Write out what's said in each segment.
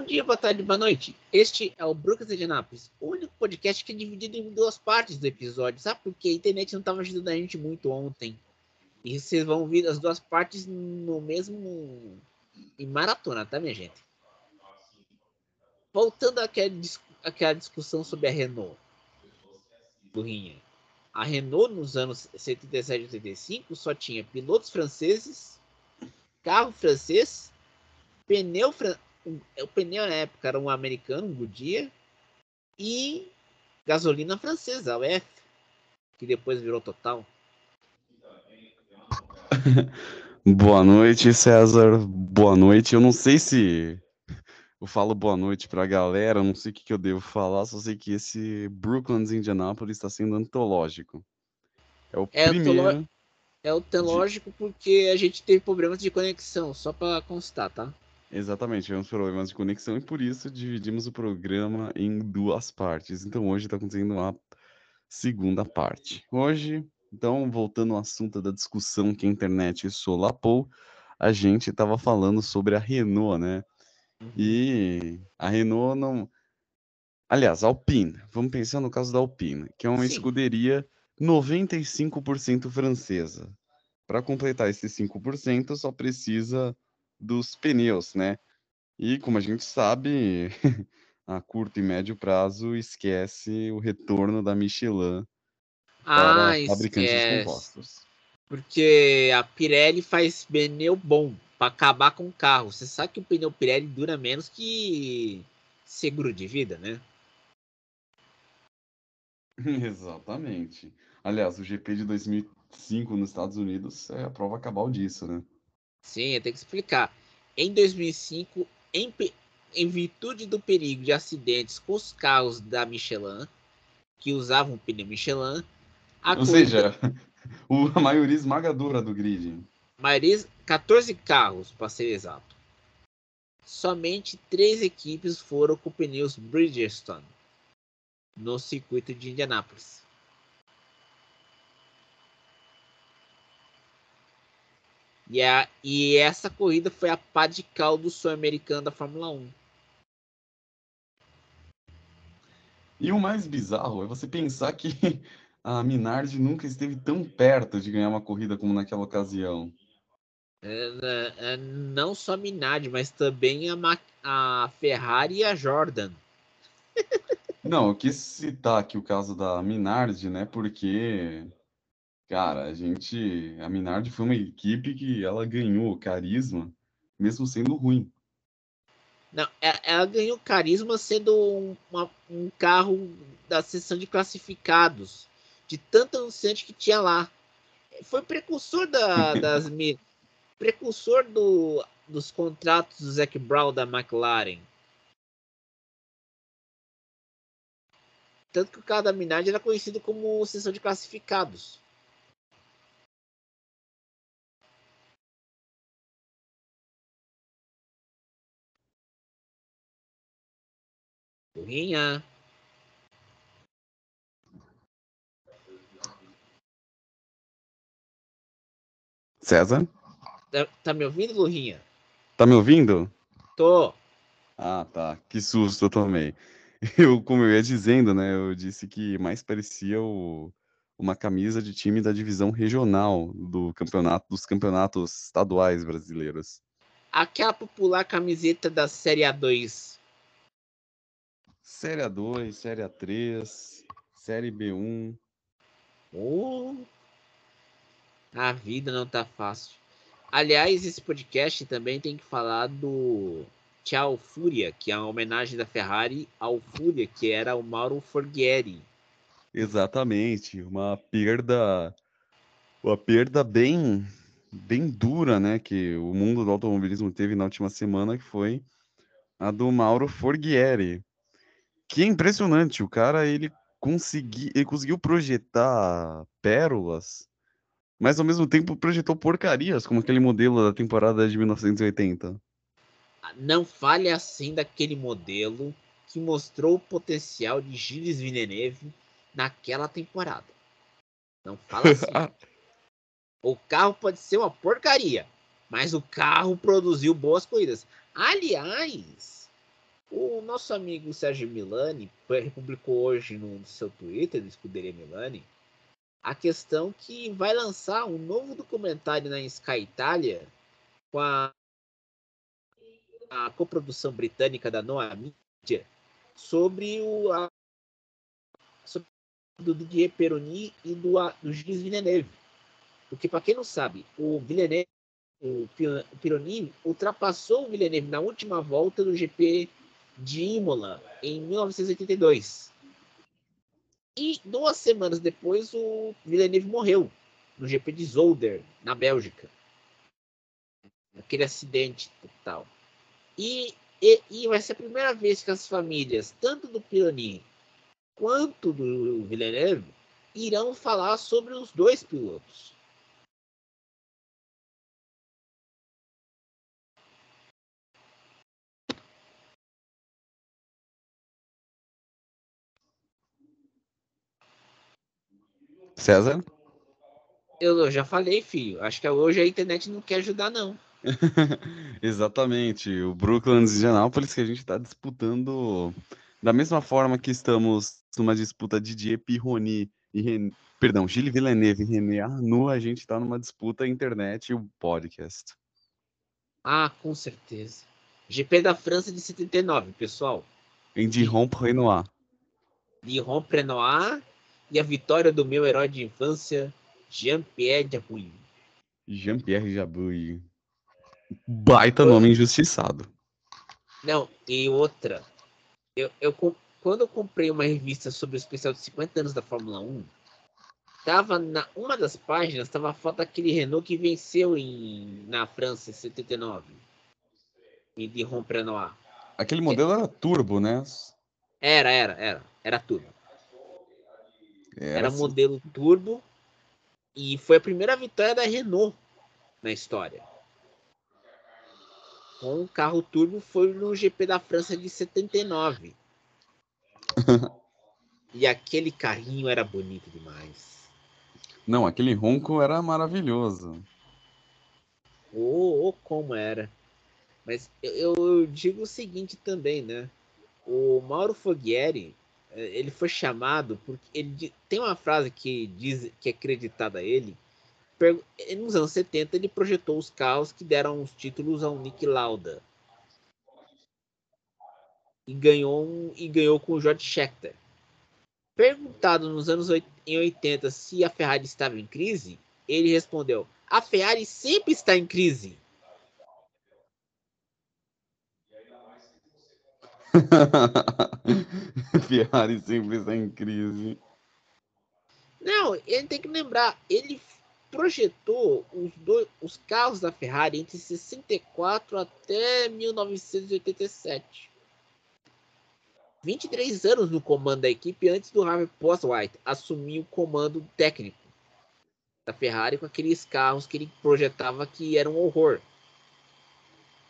Bom dia, boa tarde, boa noite. Este é o Brooklyn de Anápolis, o único podcast que é dividido em duas partes do episódio. Sabe por quê? A internet não estava ajudando a gente muito ontem. E vocês vão ouvir as duas partes no mesmo. em maratona, tá, minha gente? Voltando àquela, àquela discussão sobre a Renault. Burrinha. A Renault, nos anos 77 e 85, só tinha pilotos franceses, carro francês, pneu francês o pneu na época era um americano, um Goodyear, e gasolina francesa, a UF, que depois virou Total. boa noite, César. Boa noite. Eu não sei se eu falo boa noite para a galera, não sei o que, que, eu devo falar, só sei que esse Brooklyn's Indianapolis está sendo antológico. É o é primeiro. É antológico de... porque a gente teve problemas de conexão, só para constar, tá? Exatamente, tivemos problemas de conexão e por isso dividimos o programa em duas partes. Então hoje está acontecendo a segunda parte. Hoje, então, voltando ao assunto da discussão que a internet solapou, a gente estava falando sobre a Renault, né? Uhum. E a Renault não. Aliás, a Alpine, vamos pensar no caso da Alpine, que é uma Sim. escuderia 95% francesa. Para completar esses 5%, só precisa dos pneus, né? E como a gente sabe, a curto e médio prazo esquece o retorno da Michelin para ah, fabricantes esquece. compostos. Porque a Pirelli faz pneu bom para acabar com o carro. Você sabe que o pneu Pirelli dura menos que seguro de vida, né? Exatamente. Aliás, o GP de 2005 nos Estados Unidos é a prova cabal disso, né? Sim, eu tenho que explicar. Em 2005, em, em virtude do perigo de acidentes com os carros da Michelin, que usavam pneu Michelin, a Ou seja, a maioria esmagadora do grid. Maioria, 14 carros, para ser exato. Somente três equipes foram com pneus Bridgestone no circuito de Indianápolis. E, a, e essa corrida foi a pá de cal do sonho americano da Fórmula 1. E o mais bizarro é você pensar que a Minardi nunca esteve tão perto de ganhar uma corrida como naquela ocasião. É, é, é não só a Minardi, mas também a, a Ferrari e a Jordan. Não, eu quis citar aqui o caso da Minardi, né? Porque Cara, a gente. A Minardi foi uma equipe que ela ganhou carisma, mesmo sendo ruim. Não, é, ela ganhou carisma sendo um, uma, um carro da seção de classificados, de tanto anunciante que tinha lá. Foi precursor da, das. precursor do, dos contratos do Zac Brown da McLaren. Tanto que o carro da Minardi era conhecido como seção de classificados. Lurinha. César? Tá, tá, me ouvindo, Lurinha? Tá me ouvindo? Tô. Ah, tá. Que susto eu tomei. Eu, como eu ia dizendo, né? Eu disse que mais parecia o, uma camisa de time da divisão regional do campeonato dos campeonatos estaduais brasileiros. Aquela popular camiseta da Série A2 Série A2, Série A3, Série B1. Oh, a vida não tá fácil. Aliás, esse podcast também tem que falar do Tchau Fúria, que é uma homenagem da Ferrari ao Fúria, que era o Mauro Forghieri. Exatamente, uma perda, uma perda bem, bem dura, né, que o mundo do automobilismo teve na última semana, que foi a do Mauro Forghieri. Que é impressionante, o cara ele, consegui, ele conseguiu projetar pérolas, mas ao mesmo tempo projetou porcarias, como aquele modelo da temporada de 1980. Não fale assim daquele modelo que mostrou o potencial de Gilles Villeneuve naquela temporada. Não fala assim. o carro pode ser uma porcaria, mas o carro produziu boas corridas. Aliás, O nosso amigo Sérgio Milani publicou hoje no seu Twitter, do Escuderia Milani, a questão que vai lançar um novo documentário na Sky Itália com a, a coprodução britânica da Noa Media sobre o a, sobre do Didier Peroni e do, do Gilles Villeneuve. Porque, para quem não sabe, o Villeneuve, o Pironi ultrapassou o Villeneuve na última volta do GP de Imola, em 1982. E duas semanas depois, o Villeneuve morreu no GP de Zolder, na Bélgica. Aquele acidente total. E, e, e, vai ser a primeira vez que as famílias, tanto do Pironi quanto do Villeneuve, irão falar sobre os dois pilotos. César? Eu já falei, filho. Acho que hoje a internet não quer ajudar, não. Exatamente. O Brooklyn Indianapolis que a gente está disputando da mesma forma que estamos numa disputa de Didier Pironi e Ren... perdão, Gilles Villeneuve e René Arnoux, a gente está numa disputa internet e o podcast. Ah, com certeza. GP da França de 79, pessoal. Em Dijon Renoir. Dijon Renoir e a vitória do meu herói de infância, Jean-Pierre Jabouille. Jean-Pierre Jabouille. Baita nome injustiçado. Não, e outra. Eu, eu, quando eu comprei uma revista sobre o especial de 50 anos da Fórmula 1, tava na uma das páginas tava a foto daquele Renault que venceu em, na França em 79. E de Romprenoir. Aquele modelo era turbo, né? Era, era, era. Era turbo. Era, era assim. modelo turbo e foi a primeira vitória da Renault na história. Com o carro turbo foi no GP da França de 79. e aquele carrinho era bonito demais. Não, aquele ronco era maravilhoso. Oh, oh como era. Mas eu, eu, digo o seguinte também, né? O Mauro Foguieri, ele foi chamado porque ele tem uma frase que diz que é acreditada a ele. Nos anos 70 ele projetou os carros que deram os títulos ao Nick Lauda e ganhou um, e ganhou com o George Scheckter. Perguntado nos anos em 80 se a Ferrari estava em crise, ele respondeu: "A Ferrari sempre está em crise." Ferrari sempre está em crise. Não, ele tem que lembrar, ele projetou os, dois, os carros da Ferrari entre 64 até 1987. 23 anos no comando da equipe antes do Harvey Postwhite assumir o comando técnico da Ferrari com aqueles carros que ele projetava que eram um horror.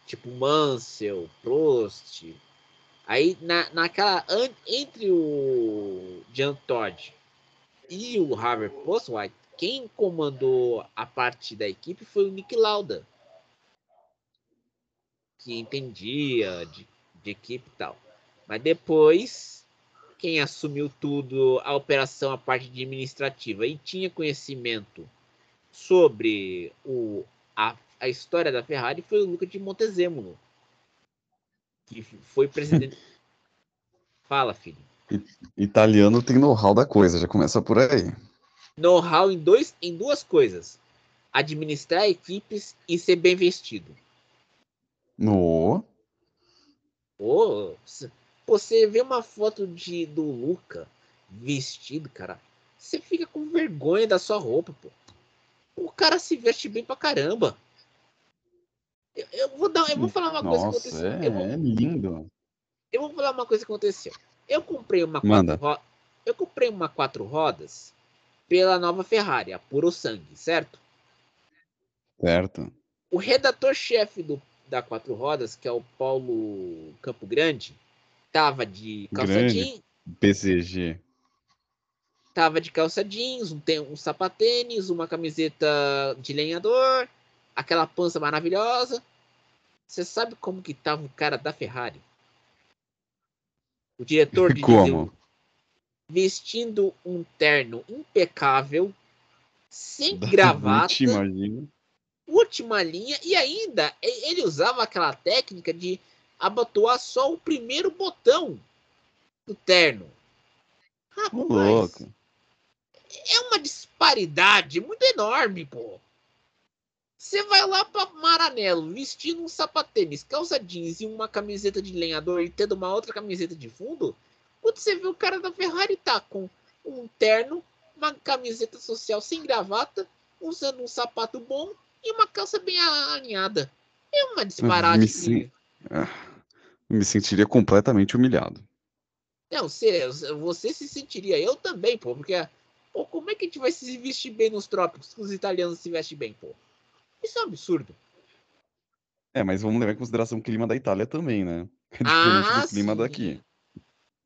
Tipo Mansell, Prost, Aí, na, naquela. Entre o Jean Todt e o Harvey Postwhite, quem comandou a parte da equipe foi o Nick Lauda. Que entendia de, de equipe e tal. Mas depois, quem assumiu tudo, a operação, a parte administrativa, e tinha conhecimento sobre o, a, a história da Ferrari foi o Luca de Montezemolo que foi presidente. Fala, filho. Italiano tem know-how da coisa, já começa por aí. Know-how em, dois, em duas coisas: administrar equipes e ser bem vestido. No. Oh, você vê uma foto de do Luca vestido, cara. Você fica com vergonha da sua roupa, pô. O cara se veste bem pra caramba. Eu, eu, vou dar, eu vou falar uma Nossa, coisa que aconteceu. É, vou, é lindo. Eu vou falar uma coisa que aconteceu. Eu comprei uma Manda. quatro, eu comprei uma quatro rodas pela nova Ferrari, a Puro Sangue, certo? Certo. O redator-chefe do da quatro rodas, que é o Paulo Campo Grande, tava de calça jeans. PCG. Tava de calça jeans, um, um sapatênis, uma camiseta de lenhador, aquela pança maravilhosa. Você sabe como que tava o cara da Ferrari? O diretor de Como? vestindo um terno impecável, sem Da gravata, Gucci, imagina. última linha, e ainda ele usava aquela técnica de abotoar só o primeiro botão do terno. Rapaz, louco. é uma disparidade muito enorme, pô. Você vai lá pra Maranello vestindo um sapatênis, calça jeans e uma camiseta de lenhador e tendo uma outra camiseta de fundo. Quando você vê o cara da Ferrari tá com um terno, uma camiseta social sem gravata, usando um sapato bom e uma calça bem alinhada. É uma disparate. Me que- Ah, me sentiria completamente humilhado. Não, você, você se sentiria, eu também, pô, porque pô, como é que a gente vai se vestir bem nos trópicos se os italianos se vestem bem, pô? Isso é um absurdo. É, mas vamos levar em consideração o clima da Itália também, né? É diferente Ah, do clima sim. daqui.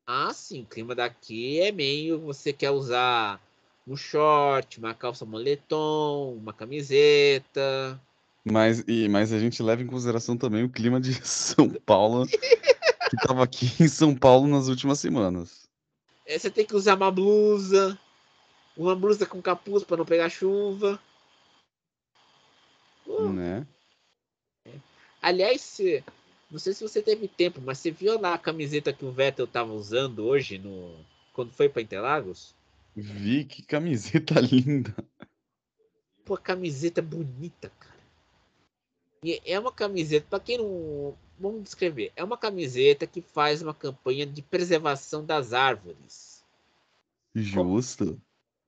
Ah, sim, o clima daqui é meio. Você quer usar um short, uma calça moletom, uma camiseta. Mas, e, mas a gente leva em consideração também o clima de São Paulo, que estava aqui em São Paulo nas últimas semanas. É, Você tem que usar uma blusa, uma blusa com capuz para não pegar chuva. Né? Aliás, você- não sei se você teve tempo, mas você viu lá a camiseta que o Vettel tava usando hoje no quando foi para Interlagos? Vi que camiseta linda. Pô, camiseta bonita, cara. E é uma camiseta, para quem não. Vamos descrever. É uma camiseta que faz uma campanha de preservação das árvores. Justo.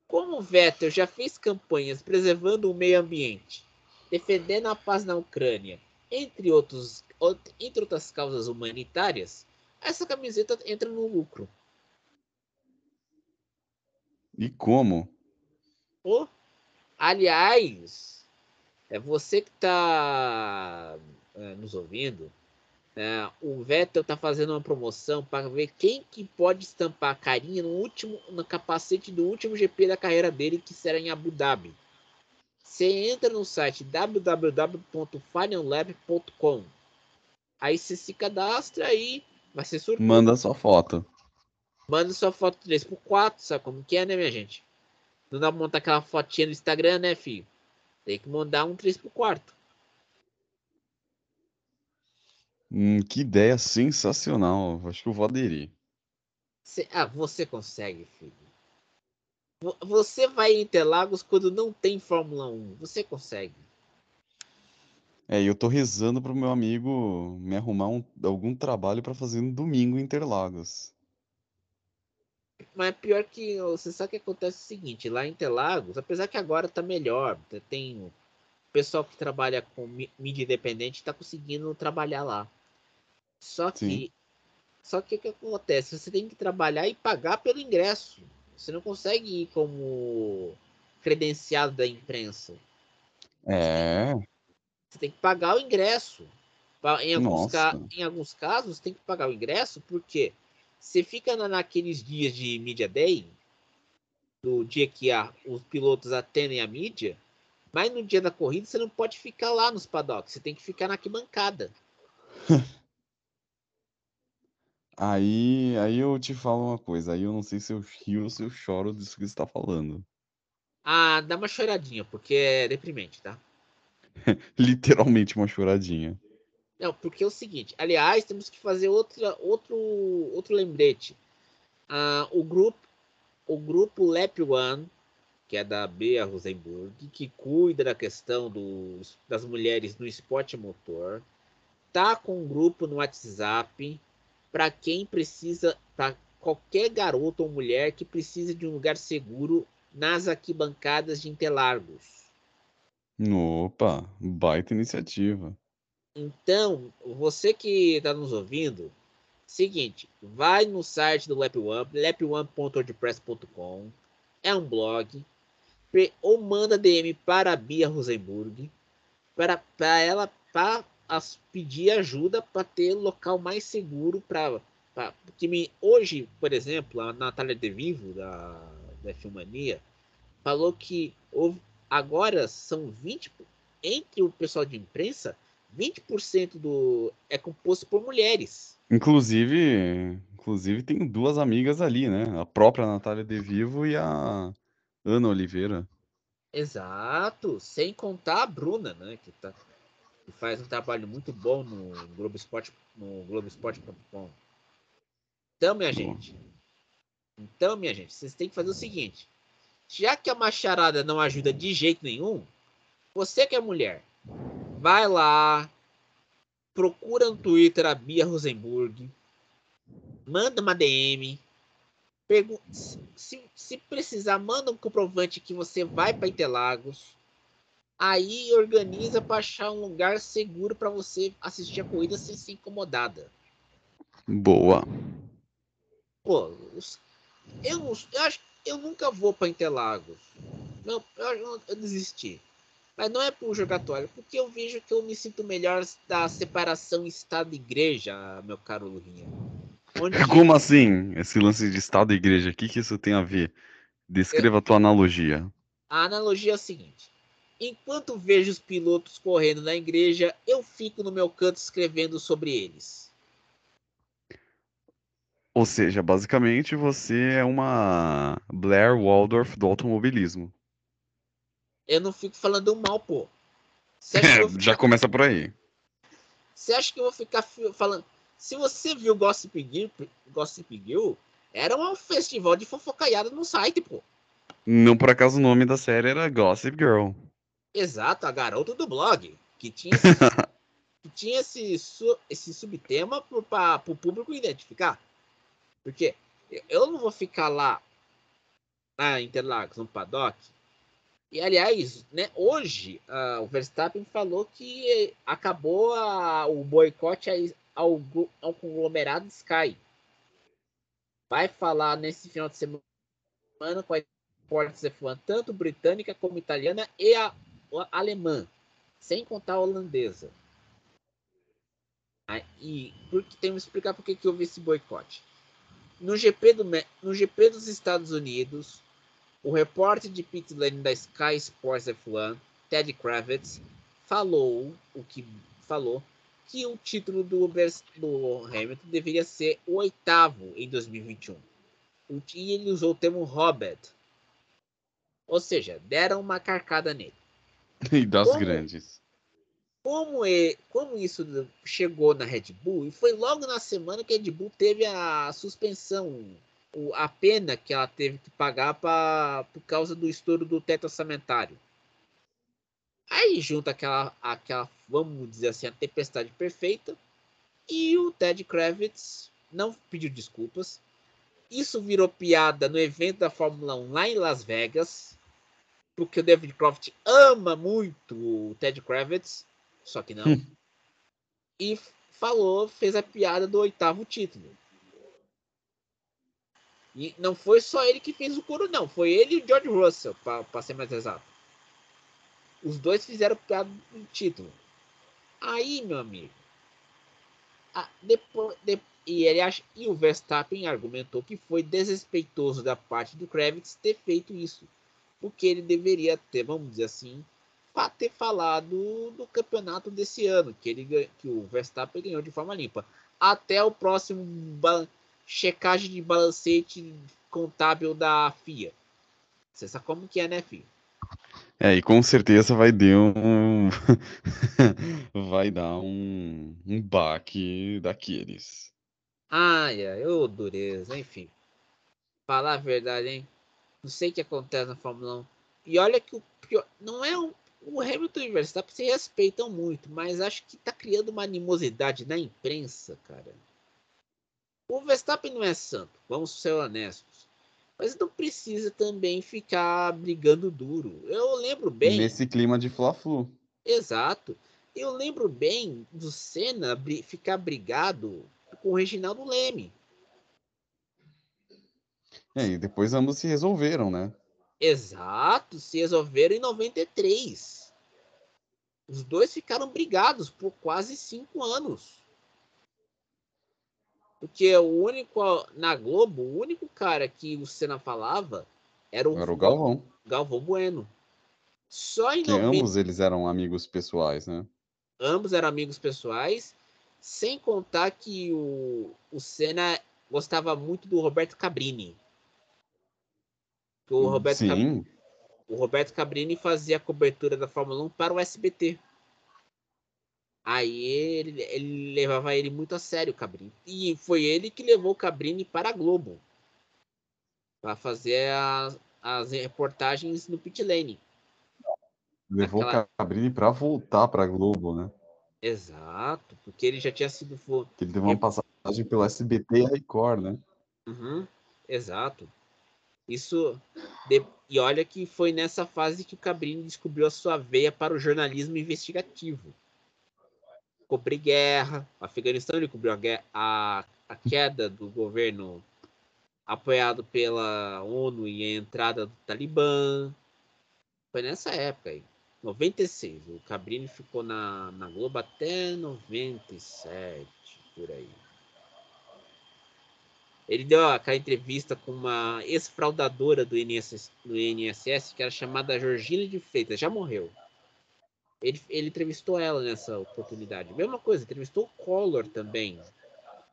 Como o Vettel já fez campanhas preservando o meio ambiente, defendendo a paz na Ucrânia, entre, outros, out- entre outras causas humanitárias, essa camiseta entra no lucro. E como? Ô, aliás, é você que está nos ouvindo. é, o Vettel está fazendo uma promoção para ver quem que pode estampar a carinha no último, no capacete do último GP da carreira dele, que será em Abu Dhabi. Você entra no site www.finallab.com. Aí você se cadastra aí, vai ser surpresa. Manda sua foto. Manda sua foto 3x4, sabe como que é, né, minha gente? Não dá pra montar aquela fotinha no Instagram, né, filho? Tem que mandar um 3x4. Hum, que ideia sensacional. Acho que eu vou aderir. Cê- ah, você consegue, filho. Vo- Você vai em Interlagos quando não tem Fórmula 1. Você consegue. É, e eu tô rezando pro meu amigo me arrumar um- algum trabalho pra fazer no domingo em Interlagos. Mas pior que você sabe que acontece o seguinte, lá em Interlagos, apesar que agora tá melhor, tá- tem o pessoal que trabalha com mí- mídia independente tá conseguindo trabalhar lá. Só que Sim. só que o que acontece? Você tem que trabalhar e pagar pelo ingresso. Você não consegue ir como credenciado da imprensa. É, Você tem que pagar o ingresso. Em alguns, ca- em alguns casos, tem que pagar o ingresso porque você fica na- naqueles dias de Media Day, do dia que a- os pilotos atendem a mídia, mas no dia da corrida você não pode ficar lá nos paddocks, você tem que ficar na arquibancada. aí, aí eu te falo uma coisa. Aí eu não sei se eu rio ou se eu choro disso que você tá falando. Ah, dá uma choradinha, porque é deprimente, tá? Literalmente uma choradinha. Não, porque é o seguinte, aliás, temos que fazer outra, outro, outro lembrete. Ah, o grupo, o grupo Lap One, que é da Bea Rosenburg, que cuida da questão dos, das mulheres no esporte motor, tá com um grupo no WhatsApp para quem precisa, para qualquer garoto ou mulher que precisa de um lugar seguro nas arquibancadas de Interlagos. Opa, baita iniciativa. Então, você que está nos ouvindo, seguinte, vai no site do Lap One, lapone.wordpress.com, é um blog, ou manda DM para a Bia Rosenburg, para, para ela para pedir ajuda para ter local mais seguro para porque me, hoje, por exemplo, a Natália De Vivo da, da Filmania falou que houve, agora são 20 entre o pessoal de imprensa 20% do é composto por mulheres. Inclusive, inclusive tem duas amigas ali, né? A própria Natália De Vivo e a Ana Oliveira. Exato, sem contar a Bruna, né? Que, tá, que faz um trabalho muito bom no Globo Esporte, no Globoesporte.com. Então, minha gente, então, minha gente, vocês têm que fazer o seguinte: já que a macharada não ajuda de jeito nenhum, você que é mulher, vai lá, procura no Twitter a Bia Rosenburg, manda uma DM, se, se, precisar, manda um comprovante que você vai para Interlagos. Aí organiza para achar um lugar seguro para você assistir a corrida sem ser incomodada. Boa. Pô, eu, eu acho eu nunca vou para Interlagos. Não, eu, eu desisti. Mas não é por jogatório, porque eu vejo que eu me sinto melhor da separação Estado-Igreja, meu caro Lurinha. Onde... Como assim? Esse lance de Estado e Igreja, o que, que isso tem a ver? Descreva eu... a tua analogia. A analogia é a seguinte: enquanto vejo os pilotos correndo na igreja, eu fico no meu canto escrevendo sobre eles. Ou seja, basicamente você é uma Blair Waldorf do automobilismo. Eu não fico falando mal, pô. É, ficar... Já começa por aí. Você acha que eu vou ficar falando. Se você viu Gossip Girl, Gossip Girl era um festival de fofocaiada no site, pô. Não por acaso o nome da série era Gossip Girl. Exato, a garota do blog. Que tinha esse, que tinha esse, esse subtema para o público identificar. Porque eu não vou ficar lá na Interlagos, no paddock. E aliás, né, hoje uh, o Verstappen falou que acabou a, o boicote ao, ao conglomerado Sky. Vai falar nesse final de semana com a Sports F1, tanto britânica como italiana e a alemã, sem contar a holandesa. e porque temos que explicar por que, houve esse boicote. No GP, do, no GP dos Estados Unidos, o repórter de pit lane da Sky Sports F1, Ted Kravitz, falou o que falou que o título do, do Hamilton deveria ser o oitavo em 2021. E ele usou o termo Robert. Ou seja, deram uma carcada nele. E das como, grandes como, é, como isso chegou na Red Bull, e foi logo na semana que a Red Bull teve a suspensão, a pena que ela teve que pagar pra, por causa do estouro do teto orçamentário. Aí junta aquela, aquela, vamos dizer assim, a tempestade perfeita, e o Ted Kravitz não pediu desculpas. Isso virou piada no evento da Fórmula 1 lá em Las Vegas, porque o David Croft ama muito o Ted Kravitz só que não. Hum. E falou, fez a piada do oitavo título. E não foi só ele que fez o coro, não. Foi ele e o George Russell, para ser mais exato. Os dois fizeram piada do título. Aí, meu amigo. A, depois, de, e, ele acha, e o Verstappen argumentou que foi desrespeitoso da parte do Kravitz ter feito isso. Porque ele deveria ter, vamos dizer assim, para ter falado do campeonato desse ano, que, ele, que o Verstappen ganhou de forma limpa. Até o próximo checagem de balancete contábil da FIA. Você sabe como que é, né, FIA? É, e com certeza vai dar um. vai dar um, um baque daqueles. Ai, ai, ô dureza, enfim. Falar a verdade, hein? Não sei o que acontece na Fórmula 1. E olha que o pior. Não é um o Hamilton e o Verstappen se respeitam muito, mas acho que tá criando uma animosidade na imprensa, cara. O Verstappen não é santo, vamos ser honestos. Mas não precisa também ficar brigando duro. Eu lembro bem. Nesse clima de Fla-Flu. Exato. Eu lembro bem do Senna ficar brigado com o Reginaldo Leme. É, e depois ambos se resolveram, né? Exato, se resolveram em 93. Os dois ficaram brigados por quase cinco anos. Porque o único, na Globo, o único cara que o Senna falava era o, era o Galvão. Galvão Bueno. Só em que 90... ambos eles eram amigos pessoais, né? Ambos eram amigos pessoais, sem contar que o, o Senna gostava muito do Roberto Cabrini. O Roberto, Sim. Cabrini, o Roberto Cabrini fazia a cobertura da Fórmula 1 para o SBT. Aí ele, ele levava ele muito a sério, o Cabrini. E foi ele que levou o Cabrini para a Globo. Para fazer as, as reportagens no pit lane. Levou Aquela- o Cabrini pra voltar pra Globo, né? Exato, porque ele já tinha sido. Que ele teve uma passagem pelo SBT e a Record, né? Uhum, exato. Isso. de- E olha que foi nessa fase que o Cabrini descobriu a sua veia para o jornalismo investigativo. Cobrir guerra. O Afeganistão ele cobriu a, guerra- a, a queda do governo apoiado pela ONU e a entrada do Talibã. Foi nessa época aí. 96. O Cabrini ficou na, na Globo até 97, por aí. Ele deu aquela entrevista com uma ex-fraudadora do INSS, do INSS, que era chamada Georgina de Freitas, já morreu. Ele, ele entrevistou ela nessa oportunidade. Mesma coisa, entrevistou o Collor também.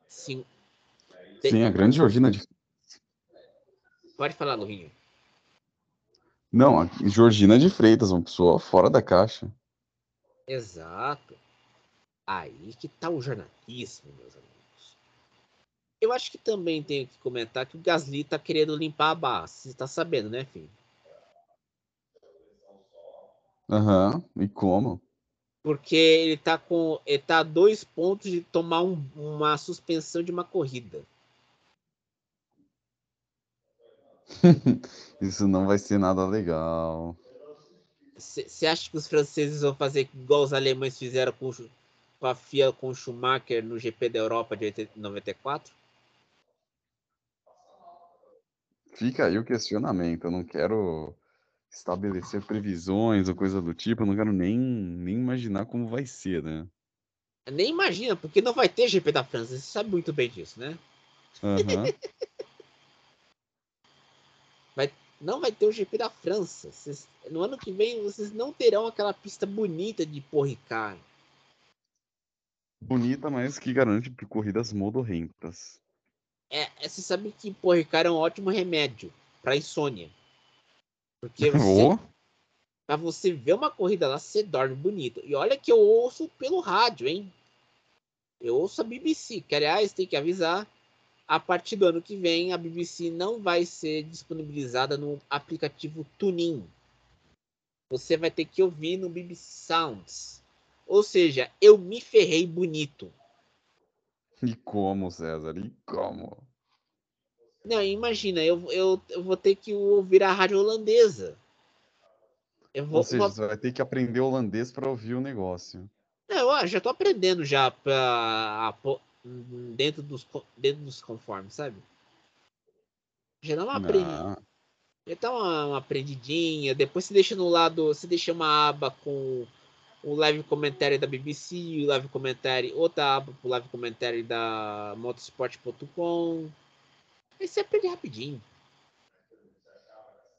Sim, Sim, a grande Georgina de. pode falar, Lurinho. Não, a Georgina de Freitas, uma pessoa fora da caixa. Exato. Aí que tá o jornalismo, meus amigos. Eu acho que também tenho que comentar que o Gasly tá querendo limpar a barra. Você tá sabendo, né, filho? Aham, e como? Porque ele tá com. Ele tá a dois pontos de tomar um- uma suspensão de uma corrida. Isso não vai ser nada legal. Você acha que os franceses vão fazer igual os alemães fizeram com, com a FIA com o Schumacher no GP da Europa de 80 94? Fica aí o questionamento. Eu não quero estabelecer previsões ou coisa do tipo. Eu não quero nem, nem imaginar como vai ser, né? Nem imagina, porque não vai ter GP da França. Você sabe muito bem disso, né? Aham. Não vai ter o GP da França. Vocês- no ano que vem vocês não terão aquela pista bonita de Porricard. Bonita, mas que garante corridas modorrentas. É, é, você sabe que Porricard é um ótimo remédio para insônia. Porque você, você ver uma corrida lá, você dorme bonito. E olha que eu ouço pelo rádio, hein? Eu ouço a BBC, que aliás tem que avisar. A partir do ano que vem, a BBC não vai ser disponibilizada no aplicativo TuneIn. Você vai ter que ouvir no BBC Sounds. Ou seja, eu me ferrei bonito. E como, César? E como? Não, imagina, eu, eu, eu vou ter que ouvir a rádio holandesa. Eu vou, Ou seja, vou- você vai ter que aprender holandês para ouvir o negócio. Não, eu já tô aprendendo já pra, a dentro, dos, dentro dos conformes, sabe? Já dá uma, aprendi, Ah, já dá uma, uma aprendidinha. Depois você deixa no lado, você deixa uma aba com o live comentário da BBC, o live comentário, outra aba pro live comentário da motorsport.com. Aí você aprende rapidinho.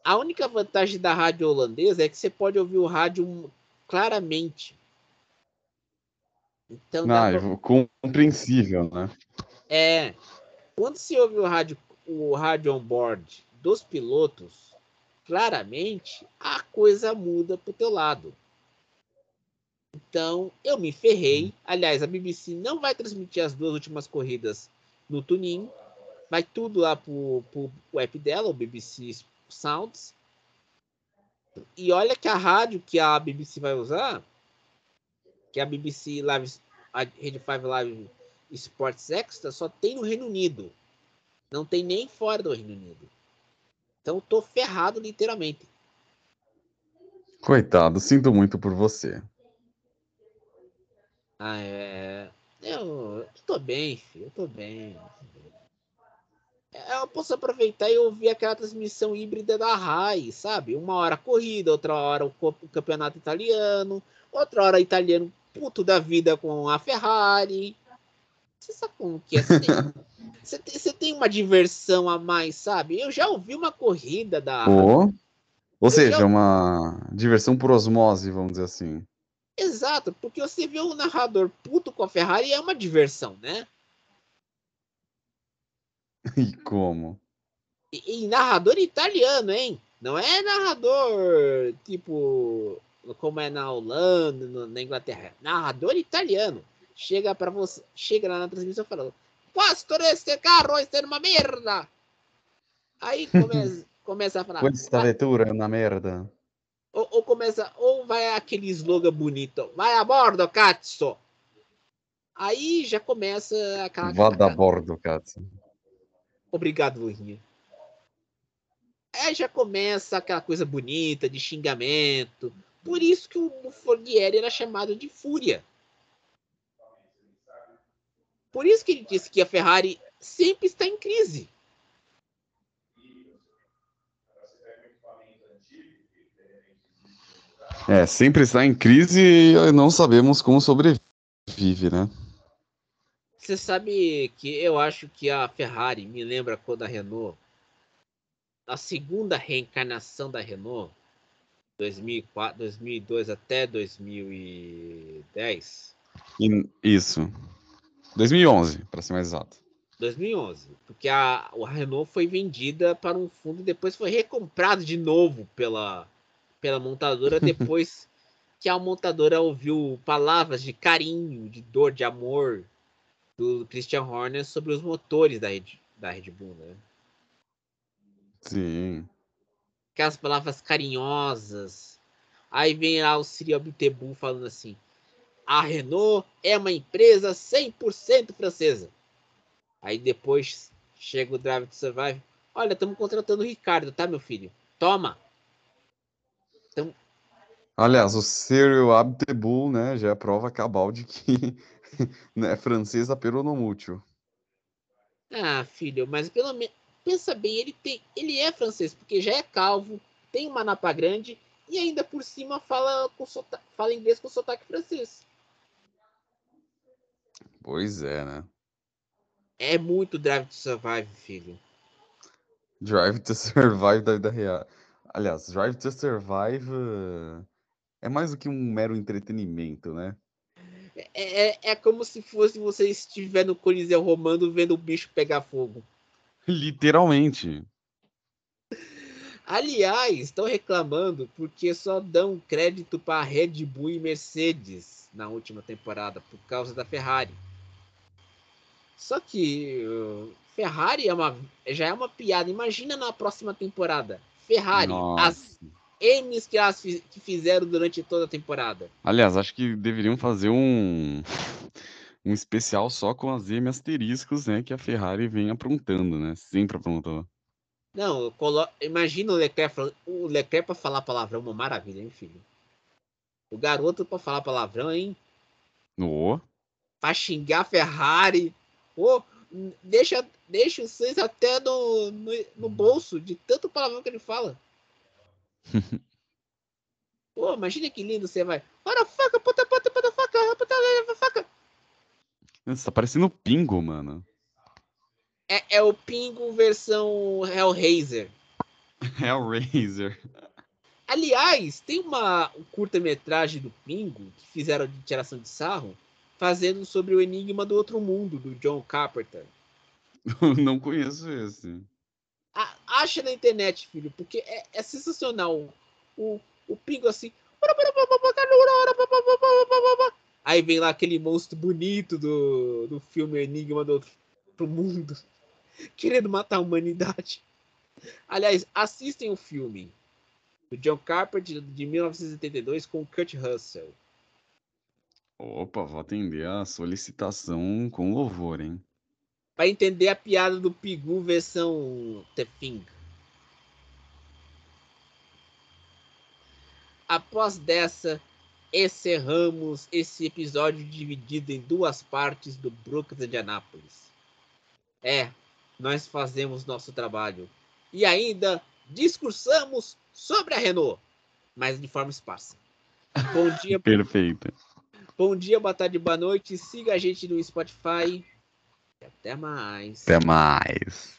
A única vantagem da rádio holandesa é que você pode ouvir o rádio claramente. Então ah, pra- eu- compreensível, né? É. Quando se ouve o rádio, o rádio on board dos pilotos, claramente a coisa muda pro teu lado. Então, eu me ferrei. Aliás, a BBC não vai transmitir as duas últimas corridas no Tunin. Vai tudo lá pro, pro, pro app dela, o BBC Sounds. E olha que a rádio que a BBC vai usar, que a BBC Live, a Rede 5 Live Sports Extra, só tem no Reino Unido. Não tem nem fora do Reino Unido. Então, eu tô ferrado literalmente. Coitado, sinto muito por você. Ah, é. Eu, eu tô bem, filho. Eu tô bem. Eu posso aproveitar e ouvir aquela transmissão híbrida da RAI, sabe? Uma hora corrida, outra hora o, campeonato italiano, outra hora italiano puto da vida com a Ferrari. Você sabe como que é? Você tem, você tem, você tem uma diversão a mais, sabe? Eu já ouvi uma corrida da. Ou, ou já- seja, uma diversão por osmose, vamos dizer assim. Exato, porque você vê o narrador puto com a Ferrari é uma diversão, né? E como? E, e narrador italiano, hein? Não é narrador tipo como é na Holanda, no, na Inglaterra. Narrador italiano. Chega para você, chega lá na transmissão falando: Pastor, este carro está uma merda. Aí começa, começa a falar. Questa vettura é uma merda. Ou, ou, começa, ou vai aquele slogan bonito, vai a bordo, cazzo. Aí já começa aquela. Vá a bordo, cazzo. Obrigado, Lurinha. Aí já começa aquela coisa bonita de xingamento. Por isso que o Fornieri era chamado de Fúria. Por isso que ele disse que a Ferrari sempre está em crise. É, sempre está em crise e não sabemos como sobrevive, né? Você sabe que eu acho que a Ferrari me lembra quando a Renault, a segunda reencarnação da Renault, 2004, 2002 até 2010. Isso. 2011, para ser mais exato. 2011, porque a, a Renault foi vendida para um fundo e depois foi recomprado de novo pela pela montadora depois que a montadora ouviu palavras de carinho, de dor, de amor do Christian Horner sobre os motores da Red, da Red Bull, né? Sim. Aquelas palavras carinhosas. Aí vem lá o Cyril Abiteboul falando assim: a Renault é uma empresa 100% francesa. Aí depois chega o Drive to Survive. Olha, estamos contratando o Ricardo, tá, meu filho? Toma! Então... Aliás, o Cyril Abiteboul, né, já é prova cabal de que né, é francesa peronomútil. Ah, filho, mas pelo menos pensa bem, ele tem, ele é francês porque já é calvo, tem uma napa grande e ainda por cima fala com sotaque, fala inglês com sotaque francês. Pois é, né? É muito Drive to Survive, filho. Drive to Survive da vida real. Aliás, Drive to Survive é mais do que um mero entretenimento, né? É, é, é como se fosse você estiver no Coliseu Romano vendo o bicho pegar fogo. Literalmente. Aliás, estão reclamando porque só dão crédito para Red Bull e Mercedes na última temporada por causa da Ferrari. Só que uh, Ferrari é uma, já é uma piada. Imagina na próxima temporada. Ferrari, Nossa. as M's que elas que fizeram durante toda a temporada. Aliás, acho que deveriam fazer um um especial só com as M asteriscos, né, que a Ferrari vem aprontando, né? Sempre aprontou. Não, colo... imagina o Leclerc, o Leclerc para falar palavrão, uma maravilha, hein, filho? O garoto para falar palavrão, hein? No. Para xingar a Ferrari. Pô, deixa, deixa o Sainz até no, no, no, bolso de tanto palavrão que ele fala. Pô, imagina que lindo você vai. Ora, faca, puta, puta, puta, faca, puta, faca. Você tá parecendo o Pingo, mano. É, é o Pingo versão Hellraiser. Hellraiser. Aliás, tem uma curta-metragem do Pingo que fizeram de tiração de sarro, fazendo sobre o Enigma do Outro Mundo, do John Carpenter. Não conheço esse. acha na internet, filho, porque é, é sensacional. O, o Pingo assim. Aí vem lá aquele monstro bonito do, do filme Enigma do Outro Mundo, querendo matar a humanidade. Aliás, assistem o filme do John Carpenter de 1982 com Kurt Russell. Opa, vou atender a solicitação com louvor, hein? Para entender a piada do Pigu versão The Thing. Após dessa, encerramos esse episódio dividido em duas partes do Brooklyn de Anápolis. É, nós fazemos nosso trabalho e ainda discursamos sobre a Renault, mas de forma esparsa. Bom dia. Perfeito. Bom dia, boa tarde, boa noite. Siga a gente no Spotify. Até mais. Até mais.